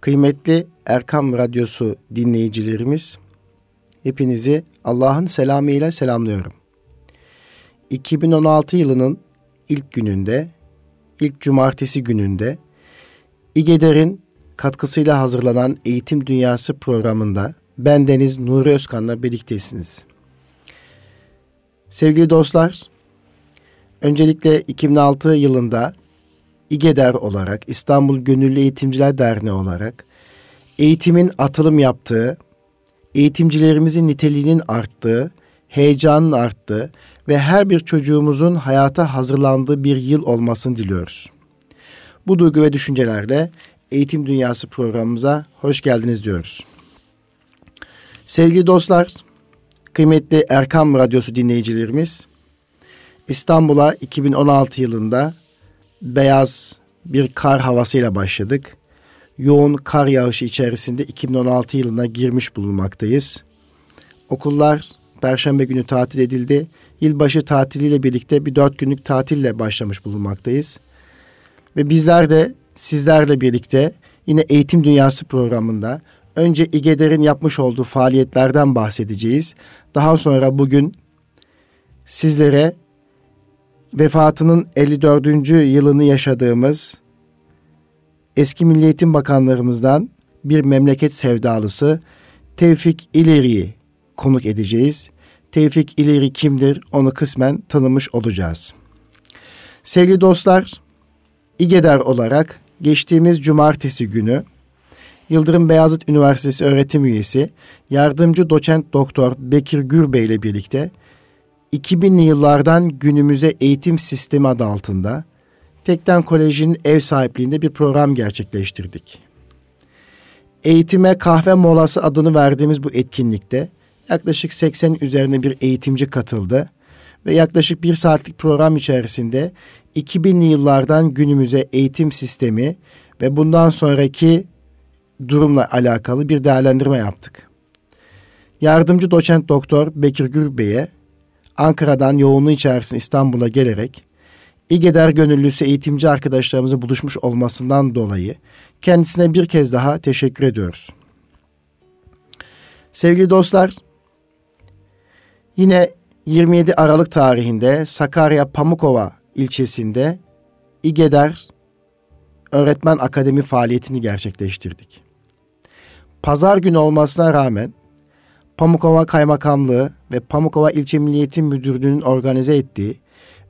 Kıymetli Erkam Radyosu dinleyicilerimiz, hepinizi Allah'ın selamı ile selamlıyorum. 2016 yılının ilk gününde, ilk cumartesi gününde İGEDER'in katkısıyla hazırlanan Eğitim Dünyası programında ben Deniz Nuri Özkan'la birliktesiniz. Sevgili dostlar, öncelikle 2006 yılında İGEDER olarak, İstanbul Gönüllü Eğitimciler Derneği olarak eğitimin atılım yaptığı, eğitimcilerimizin niteliğinin arttığı, heyecanın arttığı ve her bir çocuğumuzun hayata hazırlandığı bir yıl olmasını diliyoruz. Bu duygu ve düşüncelerle Eğitim Dünyası programımıza hoş geldiniz diyoruz. Sevgili dostlar, kıymetli Erkam Radyosu dinleyicilerimiz, İstanbul'a 2016 yılında beyaz bir kar havasıyla başladık. Yoğun kar yağışı içerisinde 2016 yılına girmiş bulunmaktayız. Okullar Perşembe günü tatil edildi. Yılbaşı tatiliyle birlikte bir dört günlük tatille başlamış bulunmaktayız. Ve bizler de sizlerle birlikte yine Eğitim Dünyası programında önce İGEDER'in yapmış olduğu faaliyetlerden bahsedeceğiz. Daha sonra bugün sizlere vefatının 54. yılını yaşadığımız eski Milli Eğitim Bakanlarımızdan bir memleket sevdalısı Tevfik İleri'yi konuk edeceğiz. Tevfik İleri kimdir onu kısmen tanımış olacağız. Sevgili dostlar, İGEDER olarak geçtiğimiz cumartesi günü Yıldırım Beyazıt Üniversitesi öğretim üyesi yardımcı doçent doktor Bekir Gürbey ile birlikte 2000'li yıllardan günümüze eğitim sistemi adı altında Tekten Koleji'nin ev sahipliğinde bir program gerçekleştirdik. Eğitime kahve molası adını verdiğimiz bu etkinlikte yaklaşık 80 üzerine bir eğitimci katıldı ve yaklaşık bir saatlik program içerisinde 2000'li yıllardan günümüze eğitim sistemi ve bundan sonraki durumla alakalı bir değerlendirme yaptık. Yardımcı doçent doktor Bekir Gürbey'e Ankara'dan yoğunluğu içerisinde İstanbul'a gelerek İGEDER gönüllüsü eğitimci arkadaşlarımızın buluşmuş olmasından dolayı kendisine bir kez daha teşekkür ediyoruz. Sevgili dostlar, yine 27 Aralık tarihinde Sakarya Pamukova ilçesinde İGEDER Öğretmen Akademi faaliyetini gerçekleştirdik. Pazar günü olmasına rağmen Pamukova Kaymakamlığı ve Pamukova İlçe Milliyetin Müdürlüğü'nün organize ettiği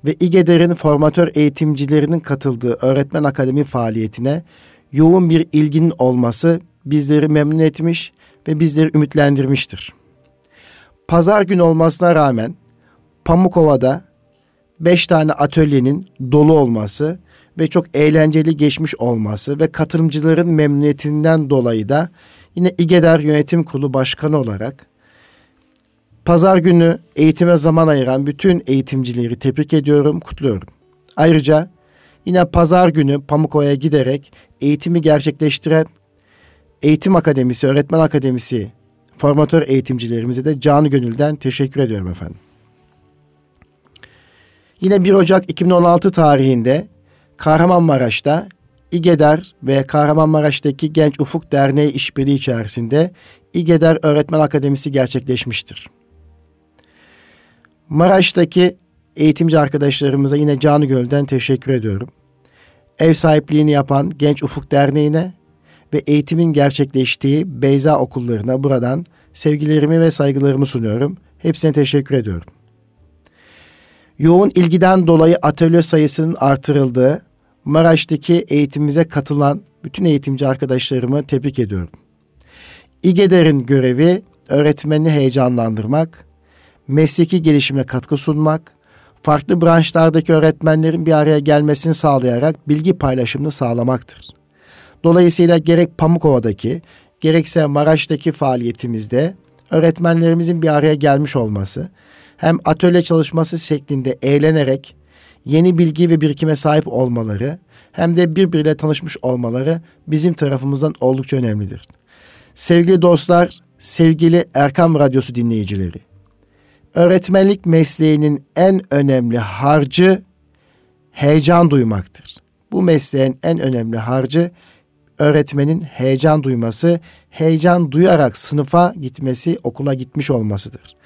ve İGEDER'in formatör eğitimcilerinin katıldığı öğretmen akademi faaliyetine yoğun bir ilginin olması bizleri memnun etmiş ve bizleri ümitlendirmiştir. Pazar günü olmasına rağmen Pamukova'da beş tane atölyenin dolu olması ve çok eğlenceli geçmiş olması ve katılımcıların memnuniyetinden dolayı da yine İGEDER Yönetim Kurulu Başkanı olarak Pazar günü eğitime zaman ayıran bütün eğitimcileri tebrik ediyorum, kutluyorum. Ayrıca yine pazar günü Pamukova'ya giderek eğitimi gerçekleştiren Eğitim Akademisi, Öğretmen Akademisi formatör eğitimcilerimize de canı gönülden teşekkür ediyorum efendim. Yine 1 Ocak 2016 tarihinde Kahramanmaraş'ta İGEDER ve Kahramanmaraş'taki Genç Ufuk Derneği işbirliği içerisinde İGEDER Öğretmen Akademisi gerçekleşmiştir. Maraş'taki eğitimci arkadaşlarımıza yine canı gölden teşekkür ediyorum. Ev sahipliğini yapan Genç Ufuk Derneği'ne ve eğitimin gerçekleştiği Beyza okullarına buradan sevgilerimi ve saygılarımı sunuyorum. Hepsine teşekkür ediyorum. Yoğun ilgiden dolayı atölye sayısının artırıldığı Maraş'taki eğitimimize katılan bütün eğitimci arkadaşlarımı tebrik ediyorum. İGEDER'in görevi öğretmeni heyecanlandırmak, mesleki gelişime katkı sunmak, farklı branşlardaki öğretmenlerin bir araya gelmesini sağlayarak bilgi paylaşımını sağlamaktır. Dolayısıyla gerek Pamukova'daki gerekse Maraş'taki faaliyetimizde öğretmenlerimizin bir araya gelmiş olması, hem atölye çalışması şeklinde eğlenerek yeni bilgi ve birikime sahip olmaları hem de birbiriyle tanışmış olmaları bizim tarafımızdan oldukça önemlidir. Sevgili dostlar, sevgili Erkam Radyosu dinleyicileri, öğretmenlik mesleğinin en önemli harcı heyecan duymaktır. Bu mesleğin en önemli harcı öğretmenin heyecan duyması, heyecan duyarak sınıfa gitmesi, okula gitmiş olmasıdır.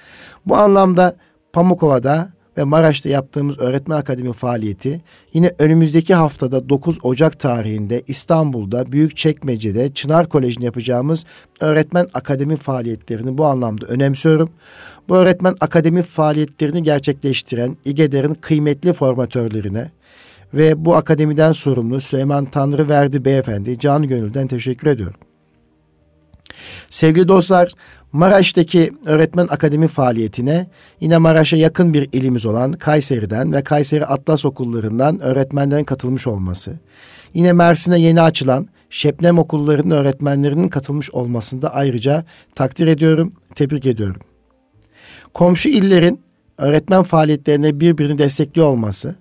Bu anlamda Pamukova'da ve Maraş'ta yaptığımız öğretmen akademi faaliyeti yine önümüzdeki haftada 9 Ocak tarihinde İstanbul'da Büyükçekmece'de Çınar Koleji'nde yapacağımız öğretmen akademi faaliyetlerini bu anlamda önemsiyorum. Bu öğretmen akademi faaliyetlerini gerçekleştiren İGEDER'in kıymetli formatörlerine ve bu akademiden sorumlu Süleyman Tanrı Verdi Beyefendi canı gönülden teşekkür ediyorum. Sevgili dostlar, Maraş'taki öğretmen akademi faaliyetine yine Maraş'a yakın bir ilimiz olan Kayseri'den ve Kayseri Atlas okullarından öğretmenlerin katılmış olması. Yine Mersin'e yeni açılan Şebnem okullarının öğretmenlerinin katılmış olmasını da ayrıca takdir ediyorum, tebrik ediyorum. Komşu illerin öğretmen faaliyetlerine birbirini destekliyor olması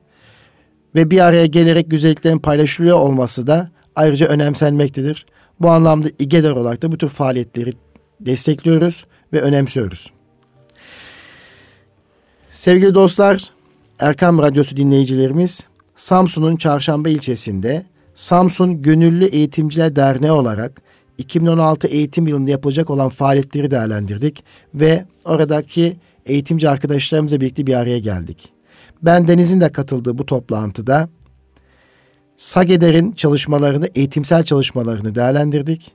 ve bir araya gelerek güzelliklerin paylaşılıyor olması da ayrıca önemsenmektedir. Bu anlamda İGEDER olarak da bu tür faaliyetleri destekliyoruz ve önemsiyoruz. Sevgili dostlar, Erkam Radyosu dinleyicilerimiz, Samsun'un Çarşamba ilçesinde Samsun Gönüllü Eğitimciler Derneği olarak 2016 eğitim yılında yapılacak olan faaliyetleri değerlendirdik ve oradaki eğitimci arkadaşlarımızla birlikte bir araya geldik. Ben Deniz'in de katıldığı bu toplantıda SAGEDER'in çalışmalarını, eğitimsel çalışmalarını değerlendirdik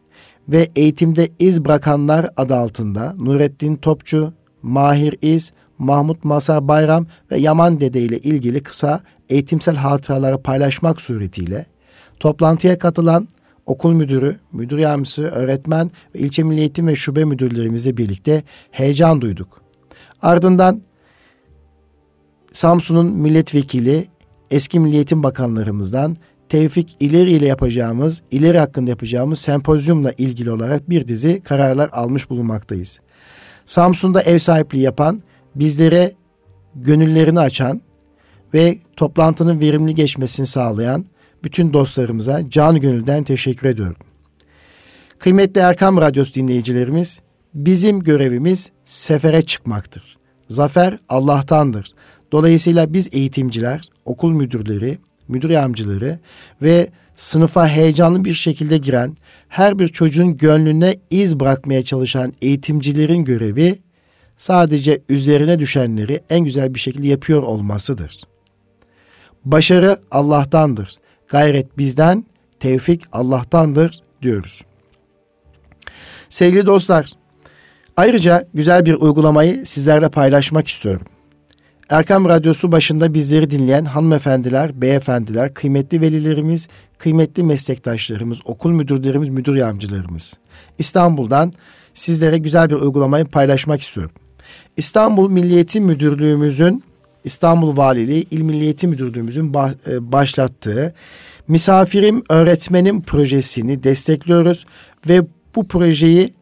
ve eğitimde iz bırakanlar adı altında Nurettin Topçu, Mahir İz, Mahmut Masar Bayram ve Yaman Dede ile ilgili kısa eğitimsel hatıraları paylaşmak suretiyle toplantıya katılan okul müdürü, müdür yardımcısı, öğretmen ve ilçe milli eğitim ve şube müdürlerimizle birlikte heyecan duyduk. Ardından Samsun'un milletvekili, eski Milli Eğitim Bakanlarımızdan Tevfik İleri ile yapacağımız, ileri hakkında yapacağımız sempozyumla ilgili olarak bir dizi kararlar almış bulunmaktayız. Samsun'da ev sahipliği yapan, bizlere gönüllerini açan ve toplantının verimli geçmesini sağlayan bütün dostlarımıza can gönülden teşekkür ediyorum. Kıymetli Erkam Radyosu dinleyicilerimiz, bizim görevimiz sefere çıkmaktır. Zafer Allah'tandır. Dolayısıyla biz eğitimciler, okul müdürleri, müdür yardımcıları ve sınıfa heyecanlı bir şekilde giren, her bir çocuğun gönlüne iz bırakmaya çalışan eğitimcilerin görevi sadece üzerine düşenleri en güzel bir şekilde yapıyor olmasıdır. Başarı Allah'tandır. Gayret bizden, tevfik Allah'tandır diyoruz. Sevgili dostlar, ayrıca güzel bir uygulamayı sizlerle paylaşmak istiyorum. Erkam Radyosu başında bizleri dinleyen hanımefendiler, beyefendiler, kıymetli velilerimiz, kıymetli meslektaşlarımız, okul müdürlerimiz, müdür yardımcılarımız. İstanbul'dan sizlere güzel bir uygulamayı paylaşmak istiyorum. İstanbul Milliyeti Müdürlüğümüzün İstanbul Valiliği İl Milliyeti Müdürlüğümüzün e, başlattığı Misafirim Öğretmenim projesini destekliyoruz ve bu projeyi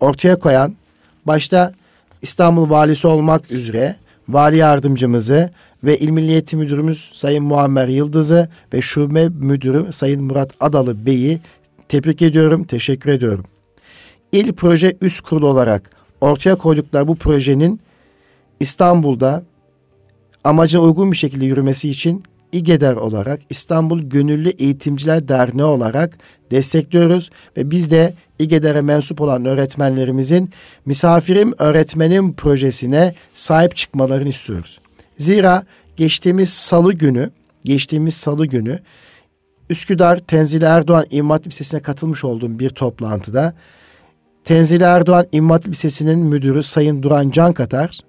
ortaya koyan başta İstanbul Valisi olmak üzere Vali Yardımcımızı ve İl Milliyeti Müdürümüz Sayın Muammer Yıldız'ı ve Şube Müdürü Sayın Murat Adalı Bey'i tebrik ediyorum, teşekkür ediyorum. İl Proje Üst Kurulu olarak ortaya koydukları bu projenin İstanbul'da amacına uygun bir şekilde yürümesi için İGEDER olarak İstanbul Gönüllü Eğitimciler Derneği olarak destekliyoruz ve biz de İGEDER'e mensup olan öğretmenlerimizin Misafirim Öğretmenim projesine sahip çıkmalarını istiyoruz. Zira geçtiğimiz salı günü, geçtiğimiz salı günü Üsküdar Tenzili Erdoğan İmam Lisesi'ne katılmış olduğum bir toplantıda Tenzili Erdoğan İmam Lisesi'nin müdürü Sayın Duran Can Katar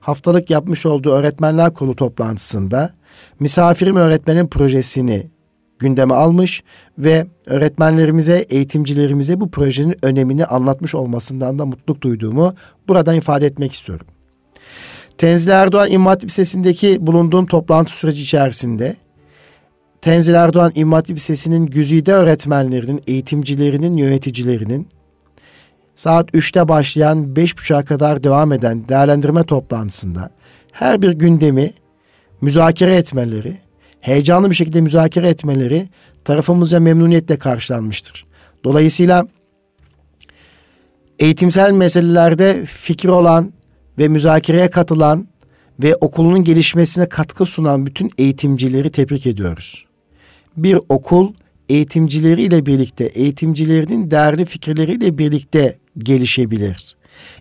haftalık yapmış olduğu öğretmenler kurulu toplantısında misafirim öğretmenin projesini gündeme almış ve öğretmenlerimize, eğitimcilerimize bu projenin önemini anlatmış olmasından da mutluluk duyduğumu buradan ifade etmek istiyorum. Tenzil Erdoğan İmam Hatip Lisesi'ndeki bulunduğum toplantı süreci içerisinde Tenzil Erdoğan İmam Hatip Lisesi'nin güzide öğretmenlerinin, eğitimcilerinin, yöneticilerinin saat 3'te başlayan 5.30'a kadar devam eden değerlendirme toplantısında her bir gündemi müzakere etmeleri, heyecanlı bir şekilde müzakere etmeleri tarafımızca memnuniyetle karşılanmıştır. Dolayısıyla eğitimsel meselelerde fikir olan ve müzakereye katılan ve okulunun gelişmesine katkı sunan bütün eğitimcileri tebrik ediyoruz. Bir okul eğitimcileriyle birlikte, eğitimcilerinin değerli fikirleriyle birlikte gelişebilir.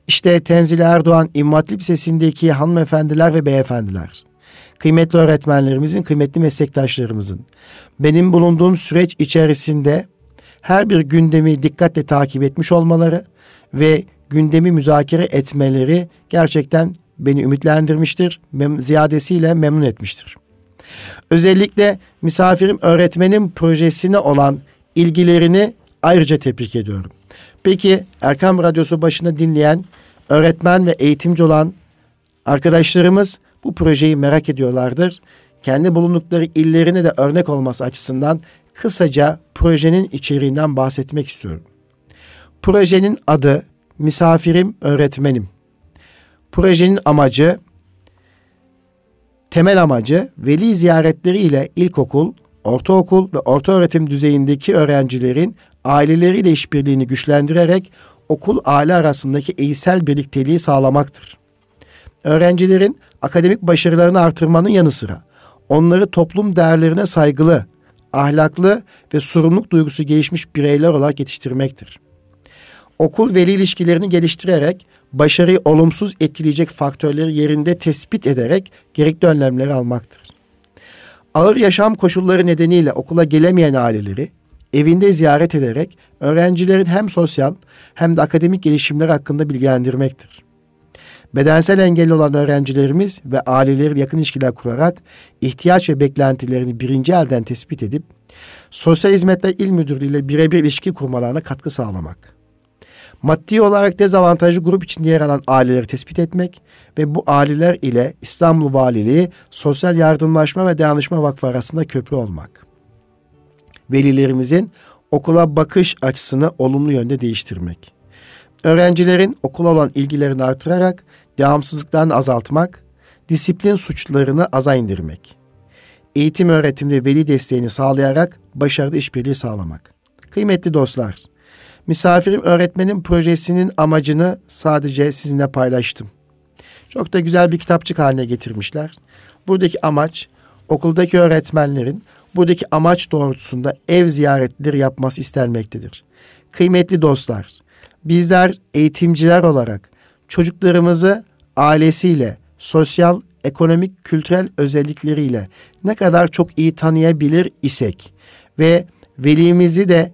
İşte Tenzil Erdoğan İmam Hatip Lisesi'ndeki hanımefendiler ve beyefendiler, kıymetli öğretmenlerimizin, kıymetli meslektaşlarımızın, benim bulunduğum süreç içerisinde her bir gündemi dikkatle takip etmiş olmaları ve gündemi müzakere etmeleri gerçekten beni ümitlendirmiştir, mem ziyadesiyle memnun etmiştir. Özellikle misafirim öğretmenim projesine olan ilgilerini ayrıca tebrik ediyorum. Peki Erkam Radyosu başında dinleyen öğretmen ve eğitimci olan arkadaşlarımız bu projeyi merak ediyorlardır. Kendi bulundukları illerine de örnek olması açısından kısaca projenin içeriğinden bahsetmek istiyorum. Projenin adı Misafirim Öğretmenim. Projenin amacı temel amacı veli ziyaretleri ile ilkokul, ortaokul ve orta öğretim düzeyindeki öğrencilerin aileleriyle işbirliğini güçlendirerek okul aile arasındaki eğitsel birlikteliği sağlamaktır. Öğrencilerin akademik başarılarını artırmanın yanı sıra onları toplum değerlerine saygılı, ahlaklı ve sorumluluk duygusu gelişmiş bireyler olarak yetiştirmektir. Okul veli ilişkilerini geliştirerek başarıyı olumsuz etkileyecek faktörleri yerinde tespit ederek gerekli önlemleri almaktır. Ağır yaşam koşulları nedeniyle okula gelemeyen aileleri evinde ziyaret ederek öğrencilerin hem sosyal hem de akademik gelişimleri hakkında bilgilendirmektir. Bedensel engelli olan öğrencilerimiz ve aileleri yakın ilişkiler kurarak ihtiyaç ve beklentilerini birinci elden tespit edip Sosyal Hizmetler İl Müdürlüğü ile birebir ilişki kurmalarına katkı sağlamak maddi olarak dezavantajlı grup içinde yer alan aileleri tespit etmek ve bu aileler ile İstanbul Valiliği Sosyal Yardımlaşma ve Dayanışma Vakfı arasında köprü olmak. Velilerimizin okula bakış açısını olumlu yönde değiştirmek. Öğrencilerin okula olan ilgilerini artırarak devamsızlıklarını azaltmak, disiplin suçlarını aza indirmek. Eğitim öğretimde veli desteğini sağlayarak başarılı işbirliği sağlamak. Kıymetli dostlar, Misafirim öğretmenin projesinin amacını sadece sizinle paylaştım. Çok da güzel bir kitapçık haline getirmişler. Buradaki amaç okuldaki öğretmenlerin buradaki amaç doğrultusunda ev ziyaretleri yapması istenmektedir. Kıymetli dostlar, bizler eğitimciler olarak çocuklarımızı ailesiyle, sosyal, ekonomik, kültürel özellikleriyle ne kadar çok iyi tanıyabilir isek ve velimizi de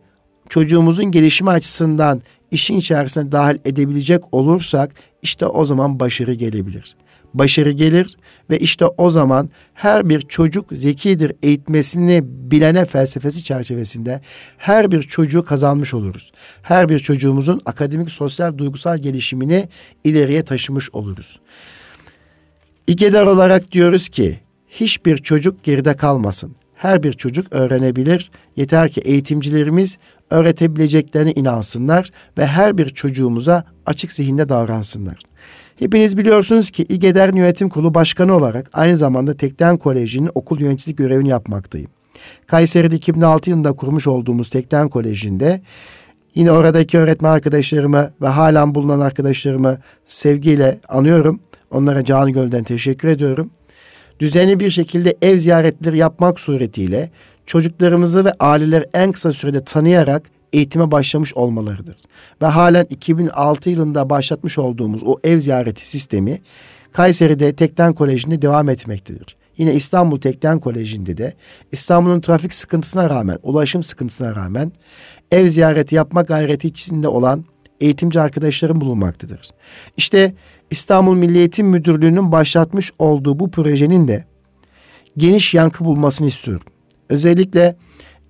çocuğumuzun gelişimi açısından işin içerisine dahil edebilecek olursak işte o zaman başarı gelebilir. Başarı gelir ve işte o zaman her bir çocuk zekidir eğitmesini bilene felsefesi çerçevesinde her bir çocuğu kazanmış oluruz. Her bir çocuğumuzun akademik, sosyal, duygusal gelişimini ileriye taşımış oluruz. İgedar olarak diyoruz ki hiçbir çocuk geride kalmasın. Her bir çocuk öğrenebilir. Yeter ki eğitimcilerimiz öğretebileceklerine inansınlar ve her bir çocuğumuza açık zihinde davransınlar. Hepiniz biliyorsunuz ki İGEDER Yönetim Kurulu Başkanı olarak aynı zamanda Tekten Koleji'nin okul yöneticilik görevini yapmaktayım. Kayseri'de 2006 yılında kurmuş olduğumuz Tekten Koleji'nde yine oradaki öğretmen arkadaşlarımı ve halen bulunan arkadaşlarımı sevgiyle anıyorum. Onlara canı gölden teşekkür ediyorum. Düzenli bir şekilde ev ziyaretleri yapmak suretiyle çocuklarımızı ve aileleri en kısa sürede tanıyarak eğitime başlamış olmalarıdır. Ve halen 2006 yılında başlatmış olduğumuz o ev ziyareti sistemi Kayseri'de Tekten Koleji'nde devam etmektedir. Yine İstanbul Tekten Koleji'nde de İstanbul'un trafik sıkıntısına rağmen, ulaşım sıkıntısına rağmen ev ziyareti yapma gayreti içinde olan eğitimci arkadaşlarım bulunmaktadır. İşte İstanbul Milli Eğitim Müdürlüğü'nün başlatmış olduğu bu projenin de geniş yankı bulmasını istiyorum. Özellikle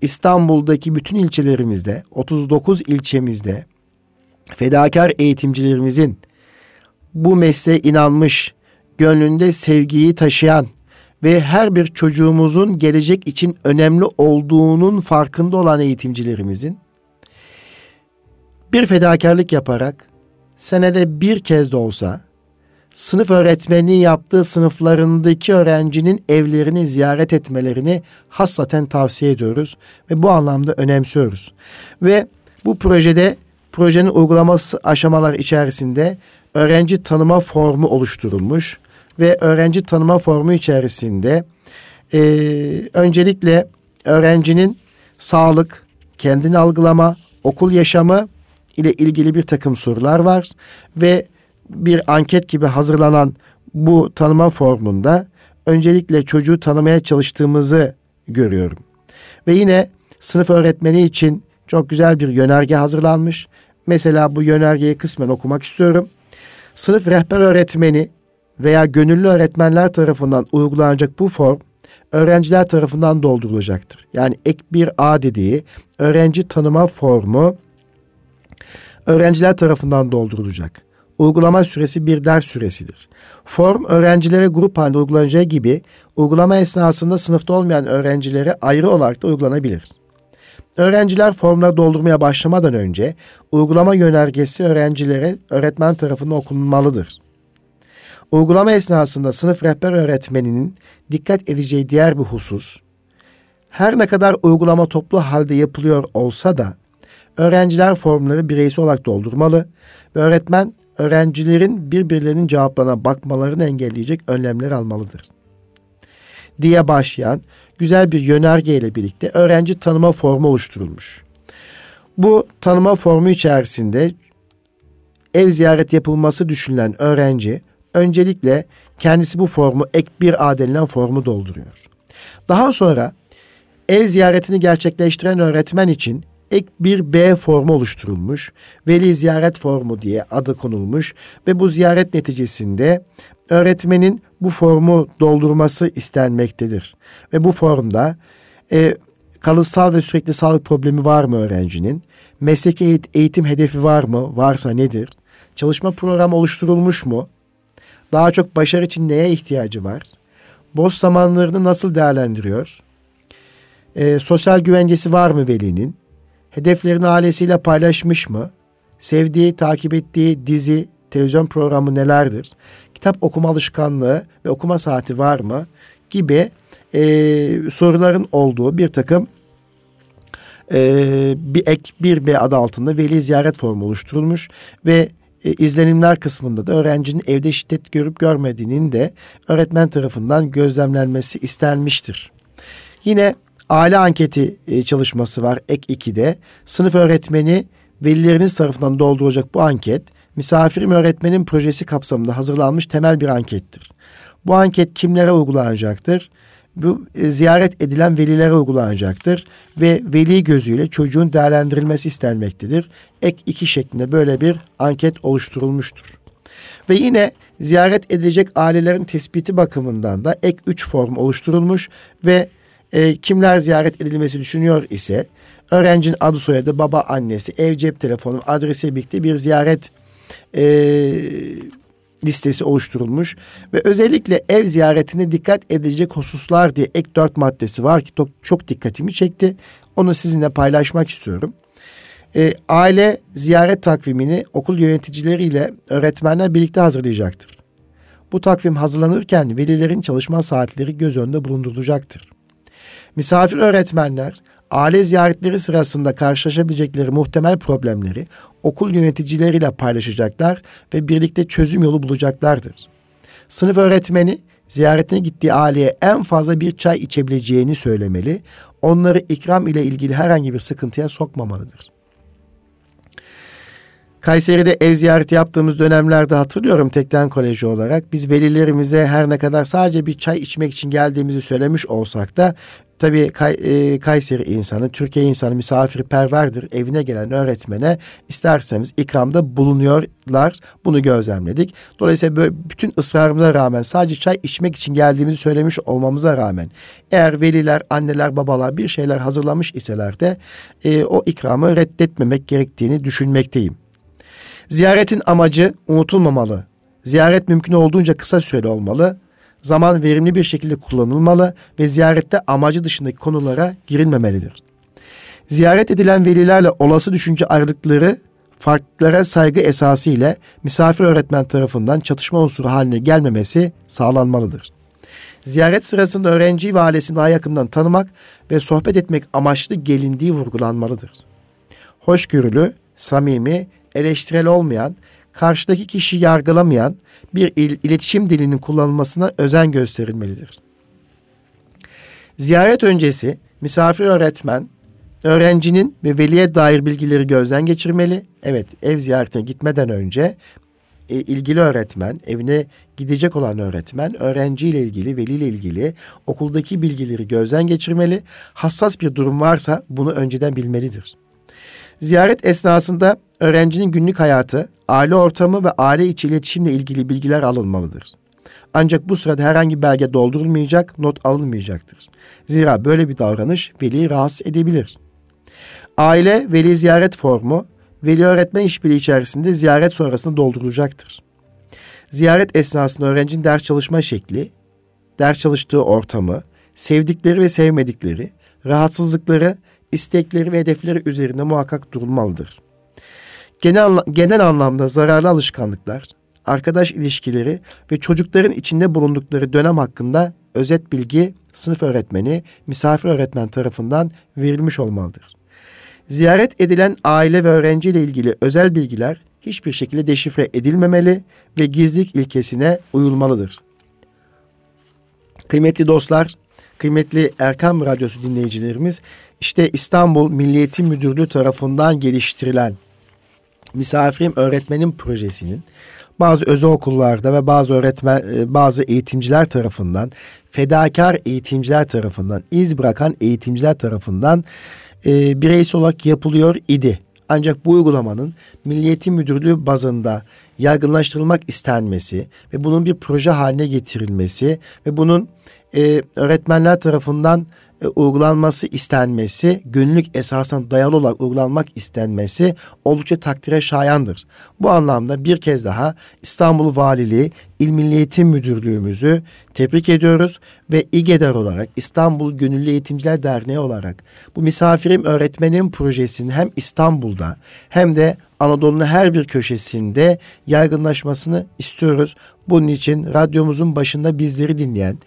İstanbul'daki bütün ilçelerimizde, 39 ilçemizde fedakar eğitimcilerimizin bu mesleğe inanmış, gönlünde sevgiyi taşıyan ve her bir çocuğumuzun gelecek için önemli olduğunun farkında olan eğitimcilerimizin bir fedakarlık yaparak senede bir kez de olsa sınıf öğretmenliği yaptığı sınıflarındaki öğrencinin evlerini ziyaret etmelerini hassaten tavsiye ediyoruz ve bu anlamda önemsiyoruz. Ve bu projede projenin uygulaması aşamalar içerisinde öğrenci tanıma formu oluşturulmuş ve öğrenci tanıma formu içerisinde e, öncelikle öğrencinin sağlık, kendini algılama, okul yaşamı ile ilgili bir takım sorular var ve bir anket gibi hazırlanan bu tanıma formunda öncelikle çocuğu tanımaya çalıştığımızı görüyorum. Ve yine sınıf öğretmeni için çok güzel bir yönerge hazırlanmış. Mesela bu yönergeyi kısmen okumak istiyorum. Sınıf rehber öğretmeni veya gönüllü öğretmenler tarafından uygulanacak bu form öğrenciler tarafından doldurulacaktır. Yani ek bir A dediği öğrenci tanıma formu öğrenciler tarafından doldurulacak. Uygulama süresi bir ders süresidir. Form öğrencilere grup halinde uygulanacağı gibi uygulama esnasında sınıfta olmayan öğrencilere ayrı olarak da uygulanabilir. Öğrenciler formları doldurmaya başlamadan önce uygulama yönergesi öğrencilere öğretmen tarafından okunmalıdır. Uygulama esnasında sınıf rehber öğretmeninin dikkat edeceği diğer bir husus, her ne kadar uygulama toplu halde yapılıyor olsa da öğrenciler formları bireysel olarak doldurmalı ve öğretmen öğrencilerin birbirlerinin cevaplarına bakmalarını engelleyecek önlemler almalıdır. Diye başlayan güzel bir yönerge ile birlikte öğrenci tanıma formu oluşturulmuş. Bu tanıma formu içerisinde ev ziyaret yapılması düşünülen öğrenci öncelikle kendisi bu formu ek bir A denilen formu dolduruyor. Daha sonra ev ziyaretini gerçekleştiren öğretmen için ek bir B formu oluşturulmuş. Veli ziyaret formu diye adı konulmuş ve bu ziyaret neticesinde öğretmenin bu formu doldurması istenmektedir. Ve bu formda e, kalıtsal ve sürekli sağlık problemi var mı öğrencinin? Mesleki eğitim hedefi var mı? Varsa nedir? Çalışma programı oluşturulmuş mu? Daha çok başarı için neye ihtiyacı var? Boş zamanlarını nasıl değerlendiriyor? E, sosyal güvencesi var mı velinin? Hedeflerini ailesiyle paylaşmış mı? Sevdiği, takip ettiği dizi, televizyon programı nelerdir? Kitap okuma alışkanlığı ve okuma saati var mı? Gibi e, soruların olduğu bir takım e, bir ek bir B adı altında veli ziyaret formu oluşturulmuş ve e, izlenimler kısmında da öğrencinin evde şiddet görüp görmediğinin de öğretmen tarafından gözlemlenmesi istenmiştir. Yine aile anketi e, çalışması var ek 2'de. Sınıf öğretmeni velileriniz tarafından dolduracak bu anket misafirim öğretmenin projesi kapsamında hazırlanmış temel bir ankettir. Bu anket kimlere uygulanacaktır? Bu e, ziyaret edilen velilere uygulanacaktır ve veli gözüyle çocuğun değerlendirilmesi istenmektedir. Ek iki şeklinde böyle bir anket oluşturulmuştur. Ve yine ziyaret edilecek ailelerin tespiti bakımından da ek üç form oluşturulmuş ve e, kimler ziyaret edilmesi düşünüyor ise öğrencinin adı soyadı, baba annesi, ev cep telefonu, adresi birlikte bir ziyaret e, listesi oluşturulmuş ve özellikle ev ziyaretine dikkat edilecek hususlar diye ek dört maddesi var ki çok, dikkatimi çekti. Onu sizinle paylaşmak istiyorum. E, aile ziyaret takvimini okul yöneticileriyle öğretmenler birlikte hazırlayacaktır. Bu takvim hazırlanırken velilerin çalışma saatleri göz önünde bulundurulacaktır. Misafir öğretmenler aile ziyaretleri sırasında karşılaşabilecekleri muhtemel problemleri okul yöneticileriyle paylaşacaklar ve birlikte çözüm yolu bulacaklardır. Sınıf öğretmeni ziyaretine gittiği aileye en fazla bir çay içebileceğini söylemeli, onları ikram ile ilgili herhangi bir sıkıntıya sokmamalıdır. Kayseri'de ev ziyareti yaptığımız dönemlerde hatırlıyorum Tekten Koleji olarak biz velilerimize her ne kadar sadece bir çay içmek için geldiğimizi söylemiş olsak da Tabii Kay, e, Kayseri insanı, Türkiye insanı misafirperverdir. Evine gelen öğretmene isterseniz ikramda bulunuyorlar. Bunu gözlemledik. Dolayısıyla böyle bütün ısrarımıza rağmen sadece çay içmek için geldiğimizi söylemiş olmamıza rağmen eğer veliler, anneler, babalar bir şeyler hazırlamış iseler de e, o ikramı reddetmemek gerektiğini düşünmekteyim. Ziyaretin amacı unutulmamalı. Ziyaret mümkün olduğunca kısa süreli olmalı zaman verimli bir şekilde kullanılmalı ve ziyarette amacı dışındaki konulara girilmemelidir. Ziyaret edilen velilerle olası düşünce ayrılıkları farklılıklara saygı esası ile misafir öğretmen tarafından çatışma unsuru haline gelmemesi sağlanmalıdır. Ziyaret sırasında öğrenciyi ve ailesini daha yakından tanımak ve sohbet etmek amaçlı gelindiği vurgulanmalıdır. Hoşgörülü, samimi, eleştirel olmayan, karşıdaki kişi yargılamayan bir il, iletişim dilinin kullanılmasına özen gösterilmelidir. Ziyaret öncesi misafir öğretmen öğrencinin ve veliye dair bilgileri gözden geçirmeli. Evet, ev ziyaretine gitmeden önce e, ilgili öğretmen, evine gidecek olan öğretmen, öğrenciyle ilgili, veliyle ilgili okuldaki bilgileri gözden geçirmeli. Hassas bir durum varsa bunu önceden bilmelidir. Ziyaret esnasında öğrencinin günlük hayatı, aile ortamı ve aile içi iletişimle ilgili bilgiler alınmalıdır. Ancak bu sırada herhangi bir belge doldurulmayacak, not alınmayacaktır. Zira böyle bir davranış veliyi rahatsız edebilir. Aile veli ziyaret formu veli öğretmen işbirliği içerisinde ziyaret sonrasında doldurulacaktır. Ziyaret esnasında öğrencinin ders çalışma şekli, ders çalıştığı ortamı, sevdikleri ve sevmedikleri, rahatsızlıkları, istekleri ve hedefleri üzerinde muhakkak durulmalıdır. Genel, genel anlamda zararlı alışkanlıklar, arkadaş ilişkileri ve çocukların içinde bulundukları dönem hakkında özet bilgi sınıf öğretmeni, misafir öğretmen tarafından verilmiş olmalıdır. Ziyaret edilen aile ve öğrenci ile ilgili özel bilgiler hiçbir şekilde deşifre edilmemeli ve gizlilik ilkesine uyulmalıdır. Kıymetli dostlar, kıymetli Erkam Radyosu dinleyicilerimiz, işte İstanbul Milli Eğitim Müdürlüğü tarafından geliştirilen Misafirim Öğretmenim projesinin bazı özel okullarda ve bazı öğretmen e, bazı eğitimciler tarafından fedakar eğitimciler tarafından iz bırakan eğitimciler tarafından e, bireysel olarak yapılıyor idi. Ancak bu uygulamanın Milliyetin Müdürlüğü bazında yaygınlaştırılmak istenmesi ve bunun bir proje haline getirilmesi ve bunun e, öğretmenler tarafından e, uygulanması istenmesi, günlük esasına dayalı olarak uygulanmak istenmesi oldukça takdire şayandır. Bu anlamda bir kez daha İstanbul Valiliği İl Milli Eğitim Müdürlüğümüzü tebrik ediyoruz ve İGEDER olarak İstanbul Gönüllü Eğitimciler Derneği olarak bu misafirim öğretmenim projesinin hem İstanbul'da hem de Anadolu'nun her bir köşesinde yaygınlaşmasını istiyoruz. Bunun için radyomuzun başında bizleri dinleyen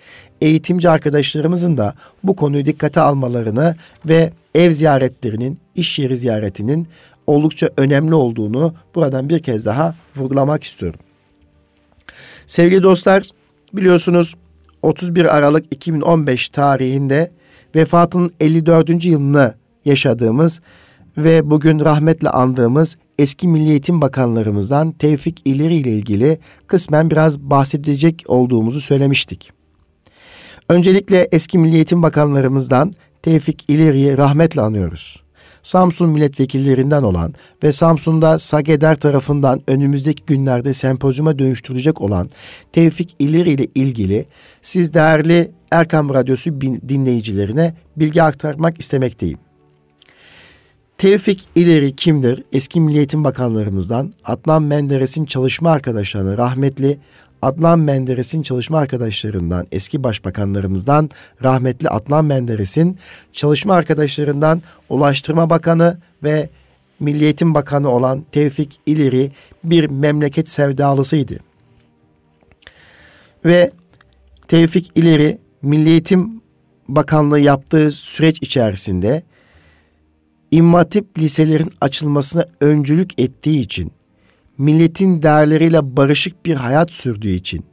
eğitimci arkadaşlarımızın da bu konuyu dikkate almalarını ve ev ziyaretlerinin, iş yeri ziyaretinin oldukça önemli olduğunu buradan bir kez daha vurgulamak istiyorum. Sevgili dostlar, biliyorsunuz 31 Aralık 2015 tarihinde vefatının 54. yılını yaşadığımız ve bugün rahmetle andığımız eski Milli Eğitim Bakanlarımızdan Tevfik İleri ile ilgili kısmen biraz bahsedecek olduğumuzu söylemiştik. Öncelikle eski Milli Eğitim Bakanlarımızdan Tevfik İleri'yi rahmetle anıyoruz. Samsun milletvekillerinden olan ve Samsun'da Sageder tarafından önümüzdeki günlerde sempozyuma dönüştürülecek olan Tevfik İleri ile ilgili siz değerli Erkam Radyosu dinleyicilerine bilgi aktarmak istemekteyim. Tevfik İleri kimdir? Eski Milli Eğitim Bakanlarımızdan Adnan Menderes'in çalışma arkadaşlarını rahmetli Adnan Menderes'in çalışma arkadaşlarından, eski başbakanlarımızdan rahmetli Adnan Menderes'in çalışma arkadaşlarından Ulaştırma Bakanı ve Milli Eğitim Bakanı olan Tevfik İleri bir memleket sevdalısıydı. Ve Tevfik İleri Milli Bakanlığı yaptığı süreç içerisinde İmmatip liselerin açılmasına öncülük ettiği için milletin değerleriyle barışık bir hayat sürdüğü için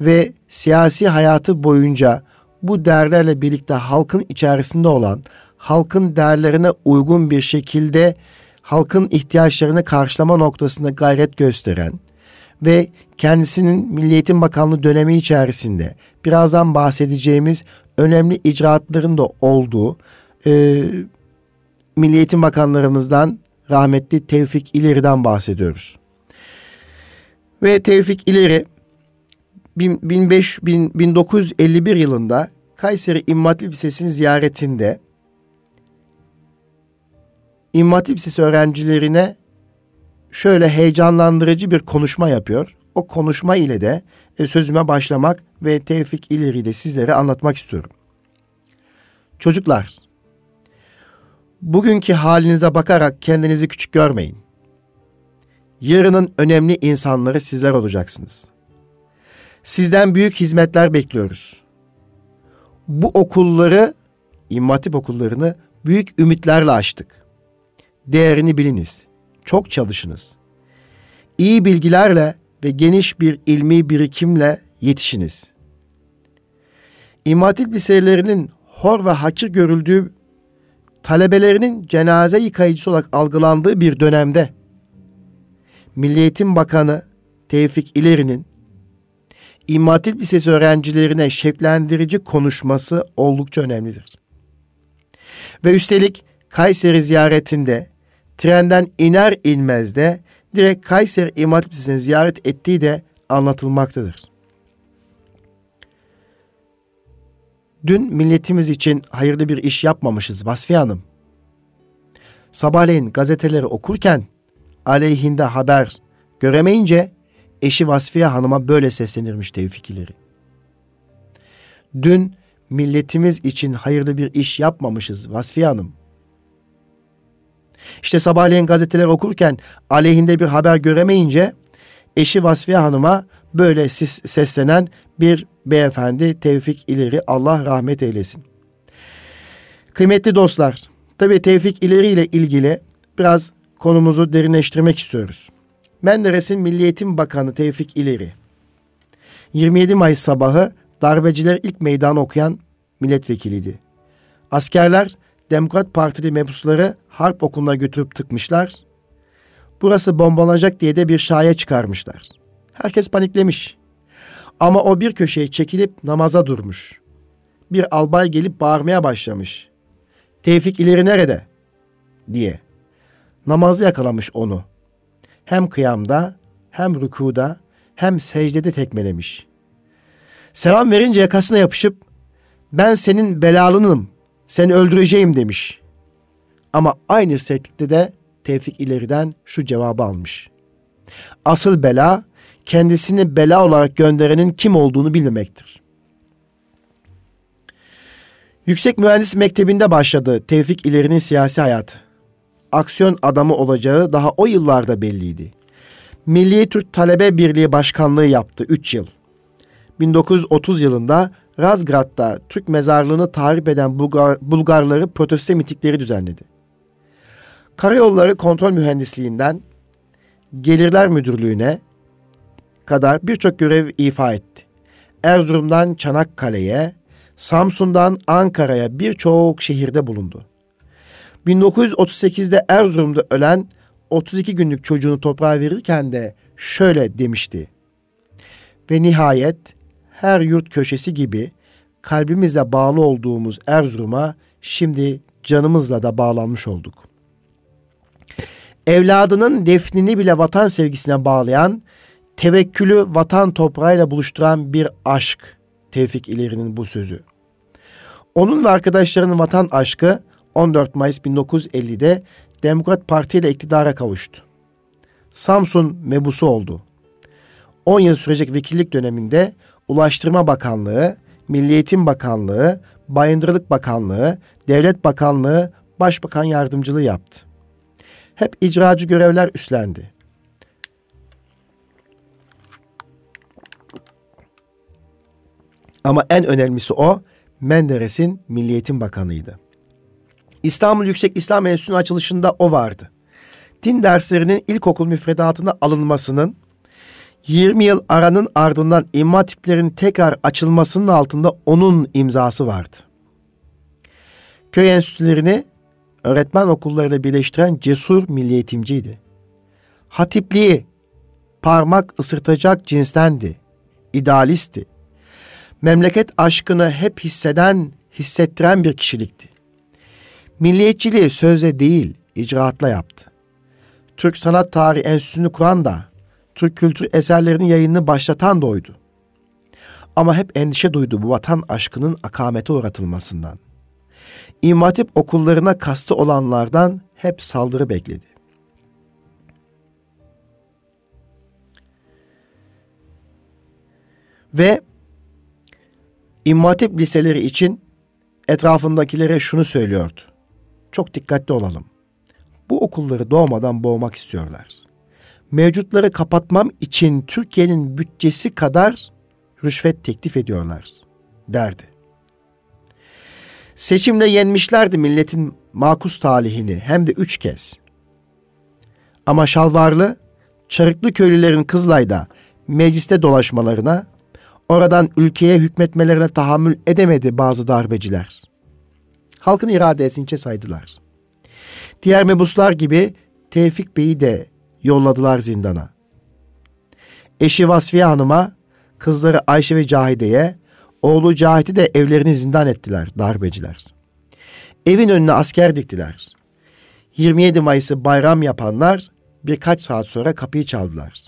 ve siyasi hayatı boyunca bu değerlerle birlikte halkın içerisinde olan, halkın değerlerine uygun bir şekilde halkın ihtiyaçlarını karşılama noktasında gayret gösteren ve kendisinin Milli Eğitim Bakanlığı dönemi içerisinde birazdan bahsedeceğimiz önemli icraatların da olduğu e, Milli Eğitim Bakanlarımızdan rahmetli Tevfik İleri'den bahsediyoruz. Ve Tevfik İleri 1951 yılında Kayseri İmam Hatip Lisesi'nin ziyaretinde İmam Hatip Lisesi öğrencilerine şöyle heyecanlandırıcı bir konuşma yapıyor. O konuşma ile de e, sözüme başlamak ve Tevfik İleri de sizlere anlatmak istiyorum. Çocuklar, bugünkü halinize bakarak kendinizi küçük görmeyin. Yarının önemli insanları sizler olacaksınız. Sizden büyük hizmetler bekliyoruz. Bu okulları, immatip okullarını büyük ümitlerle açtık. Değerini biliniz. Çok çalışınız. İyi bilgilerle ve geniş bir ilmi birikimle yetişiniz. İmmatip liselerinin hor ve hakir görüldüğü talebelerinin cenaze yıkayıcısı olarak algılandığı bir dönemde Milli Eğitim Bakanı Tevfik İleri'nin İmam Hatip Lisesi öğrencilerine şevklendirici konuşması oldukça önemlidir. Ve üstelik Kayseri ziyaretinde trenden iner inmez de direkt Kayseri İmam Hatip Lisesi'ni ziyaret ettiği de anlatılmaktadır. Dün milletimiz için hayırlı bir iş yapmamışız Vasfiye Hanım. Sabahleyin gazeteleri okurken aleyhinde haber göremeyince eşi Vasfiye Hanım'a böyle seslenirmiş tevfikleri. Dün milletimiz için hayırlı bir iş yapmamışız Vasfiye Hanım. İşte sabahleyin gazeteler okurken aleyhinde bir haber göremeyince eşi Vasfiye Hanım'a böyle seslenen bir beyefendi Tevfik İleri Allah rahmet eylesin. Kıymetli dostlar, tabii Tevfik İleri ile ilgili biraz konumuzu derinleştirmek istiyoruz. Menderes'in Milli Eğitim Bakanı Tevfik İleri 27 Mayıs sabahı darbeciler ilk meydanı okuyan milletvekiliydi. Askerler Demokrat Partili mebusları harp okuluna götürüp tıkmışlar. Burası bombalanacak diye de bir şaya çıkarmışlar. Herkes paniklemiş. Ama o bir köşeye çekilip namaza durmuş. Bir albay gelip bağırmaya başlamış. Tevfik ileri nerede? diye. Namazı yakalamış onu. Hem kıyamda, hem rükuda, hem secdede tekmelemiş. Selam verince yakasına yapışıp ben senin belalınım, seni öldüreceğim demiş. Ama aynı sertlikte de Tevfik ileriden şu cevabı almış. Asıl bela kendisini bela olarak gönderenin kim olduğunu bilmemektir. Yüksek Mühendis Mektebi'nde başladı Tevfik İleri'nin siyasi hayatı. Aksiyon adamı olacağı daha o yıllarda belliydi. Milli Türk Talebe Birliği Başkanlığı yaptı 3 yıl. 1930 yılında Razgrad'da Türk mezarlığını tahrip eden Bulgar, Bulgarları protesto mitikleri düzenledi. Karayolları Kontrol Mühendisliğinden Gelirler Müdürlüğü'ne kadar birçok görev ifa etti. Erzurum'dan Çanakkale'ye, Samsun'dan Ankara'ya birçok şehirde bulundu. 1938'de Erzurum'da ölen 32 günlük çocuğunu toprağa verirken de şöyle demişti. Ve nihayet her yurt köşesi gibi kalbimizle bağlı olduğumuz Erzurum'a şimdi canımızla da bağlanmış olduk. Evladının defnini bile vatan sevgisine bağlayan tevekkülü vatan toprağıyla buluşturan bir aşk Tevfik İleri'nin bu sözü. Onun ve arkadaşlarının vatan aşkı 14 Mayıs 1950'de Demokrat Parti ile iktidara kavuştu. Samsun mebusu oldu. 10 yıl sürecek vekillik döneminde Ulaştırma Bakanlığı, Milli Eğitim Bakanlığı, Bayındırlık Bakanlığı, Devlet Bakanlığı, Başbakan Yardımcılığı yaptı. Hep icracı görevler üstlendi. Ama en önemlisi o Menderes'in Milli Eğitim Bakanıydı. İstanbul Yüksek İslam Enstitüsü'nün açılışında o vardı. Din derslerinin ilkokul müfredatına alınmasının 20 yıl aranın ardından imma tiplerin tekrar açılmasının altında onun imzası vardı. Köy enstitülerini öğretmen okullarıyla birleştiren cesur milli eğitimciydi. Hatipliği parmak ısırtacak cinstendi. İdealistti memleket aşkını hep hisseden, hissettiren bir kişilikti. Milliyetçiliği sözle değil, icraatla yaptı. Türk Sanat Tarihi Enstitüsü'nü kuran da, Türk kültür eserlerinin yayınını başlatan da oydu. Ama hep endişe duydu bu vatan aşkının akamete uğratılmasından. İmam okullarına kastı olanlardan hep saldırı bekledi. Ve İmam Hatip liseleri için etrafındakilere şunu söylüyordu. Çok dikkatli olalım. Bu okulları doğmadan boğmak istiyorlar. Mevcutları kapatmam için Türkiye'nin bütçesi kadar rüşvet teklif ediyorlar derdi. Seçimle yenmişlerdi milletin makus talihini hem de üç kez. Ama şalvarlı, çarıklı köylülerin Kızılay'da mecliste dolaşmalarına Oradan ülkeye hükmetmelerine tahammül edemedi bazı darbeciler. Halkın iradesince saydılar. Diğer mebuslar gibi Tevfik Bey'i de yolladılar zindana. Eşi Vasfiye Hanım'a, kızları Ayşe ve Cahide'ye, oğlu Cahit'i de evlerini zindan ettiler darbeciler. Evin önüne asker diktiler. 27 Mayıs'ı bayram yapanlar birkaç saat sonra kapıyı çaldılar.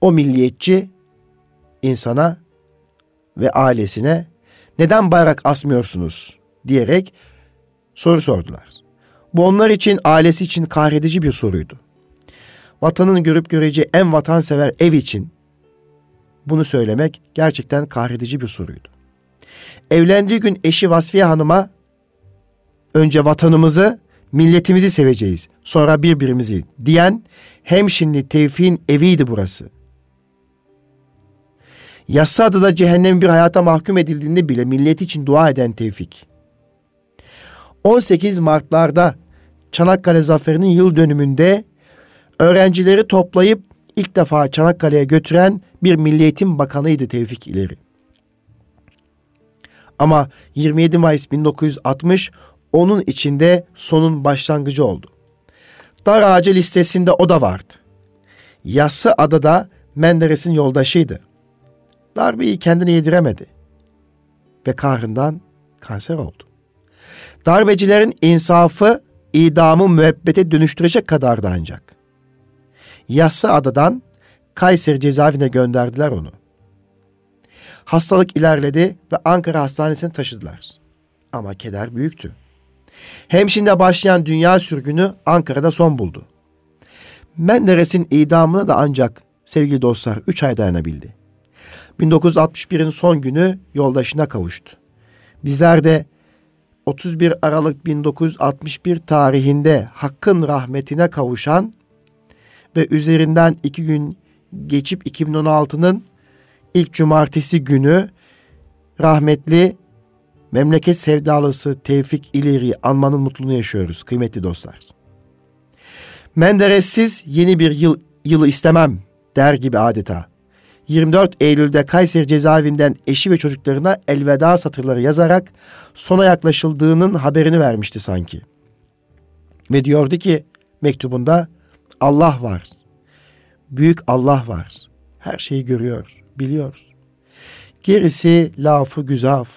O milliyetçi insana ve ailesine neden bayrak asmıyorsunuz diyerek soru sordular. Bu onlar için, ailesi için kahredici bir soruydu. Vatanın görüp göreceği en vatansever ev için bunu söylemek gerçekten kahredici bir soruydu. Evlendiği gün eşi Vasfiye Hanım'a önce vatanımızı, milletimizi seveceğiz, sonra birbirimizi diyen Hemşinli Tevfik'in eviydi burası. Yassı adada cehennem bir hayata mahkum edildiğinde bile millet için dua eden Tevfik. 18 Mart'larda Çanakkale Zaferi'nin yıl dönümünde öğrencileri toplayıp ilk defa Çanakkale'ye götüren bir Milli Eğitim Bakanıydı Tevfik İleri. Ama 27 Mayıs 1960 onun içinde sonun başlangıcı oldu. Dar ağacı listesinde o da vardı. Yassı adada Menderes'in yoldaşıydı. Darbeyi kendine yediremedi ve kahrından kanser oldu. Darbecilerin insafı idamı müebbete dönüştürecek kadardı ancak. Yassı adadan Kayseri cezaevine gönderdiler onu. Hastalık ilerledi ve Ankara Hastanesi'ne taşıdılar. Ama keder büyüktü. Hemşin'de başlayan dünya sürgünü Ankara'da son buldu. Menderes'in idamına da ancak sevgili dostlar 3 ay dayanabildi. 1961'in son günü yoldaşına kavuştu. Bizler de 31 Aralık 1961 tarihinde Hakk'ın rahmetine kavuşan ve üzerinden iki gün geçip 2016'nın ilk cumartesi günü rahmetli memleket sevdalısı Tevfik İleri'yi anmanın mutluluğunu yaşıyoruz kıymetli dostlar. Menderes'siz yeni bir yıl yılı istemem der gibi adeta. 24 Eylül'de Kayseri cezaevinden eşi ve çocuklarına elveda satırları yazarak sona yaklaşıldığının haberini vermişti sanki. Ve diyordu ki mektubunda Allah var. Büyük Allah var. Her şeyi görüyor, biliyor. Gerisi lafı güzaf.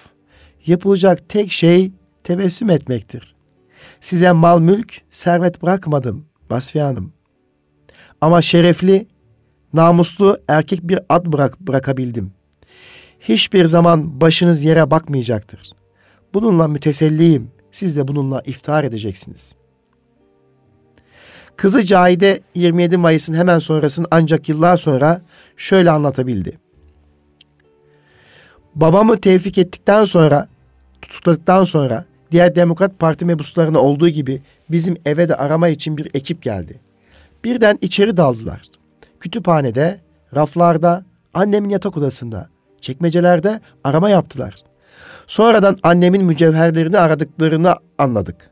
Yapılacak tek şey tebessüm etmektir. Size mal mülk, servet bırakmadım Vasfiye Hanım. Ama şerefli, namuslu erkek bir ad bırak bırakabildim. Hiçbir zaman başınız yere bakmayacaktır. Bununla müteselliyim. Siz de bununla iftihar edeceksiniz. Kızı Cahide 27 Mayıs'ın hemen sonrasını ancak yıllar sonra şöyle anlatabildi. Babamı tevfik ettikten sonra, tutukladıktan sonra diğer Demokrat Parti mebuslarına olduğu gibi bizim eve de arama için bir ekip geldi. Birden içeri daldılar. Kütüphanede, raflarda, annemin yatak odasında, çekmecelerde arama yaptılar. Sonradan annemin mücevherlerini aradıklarını anladık.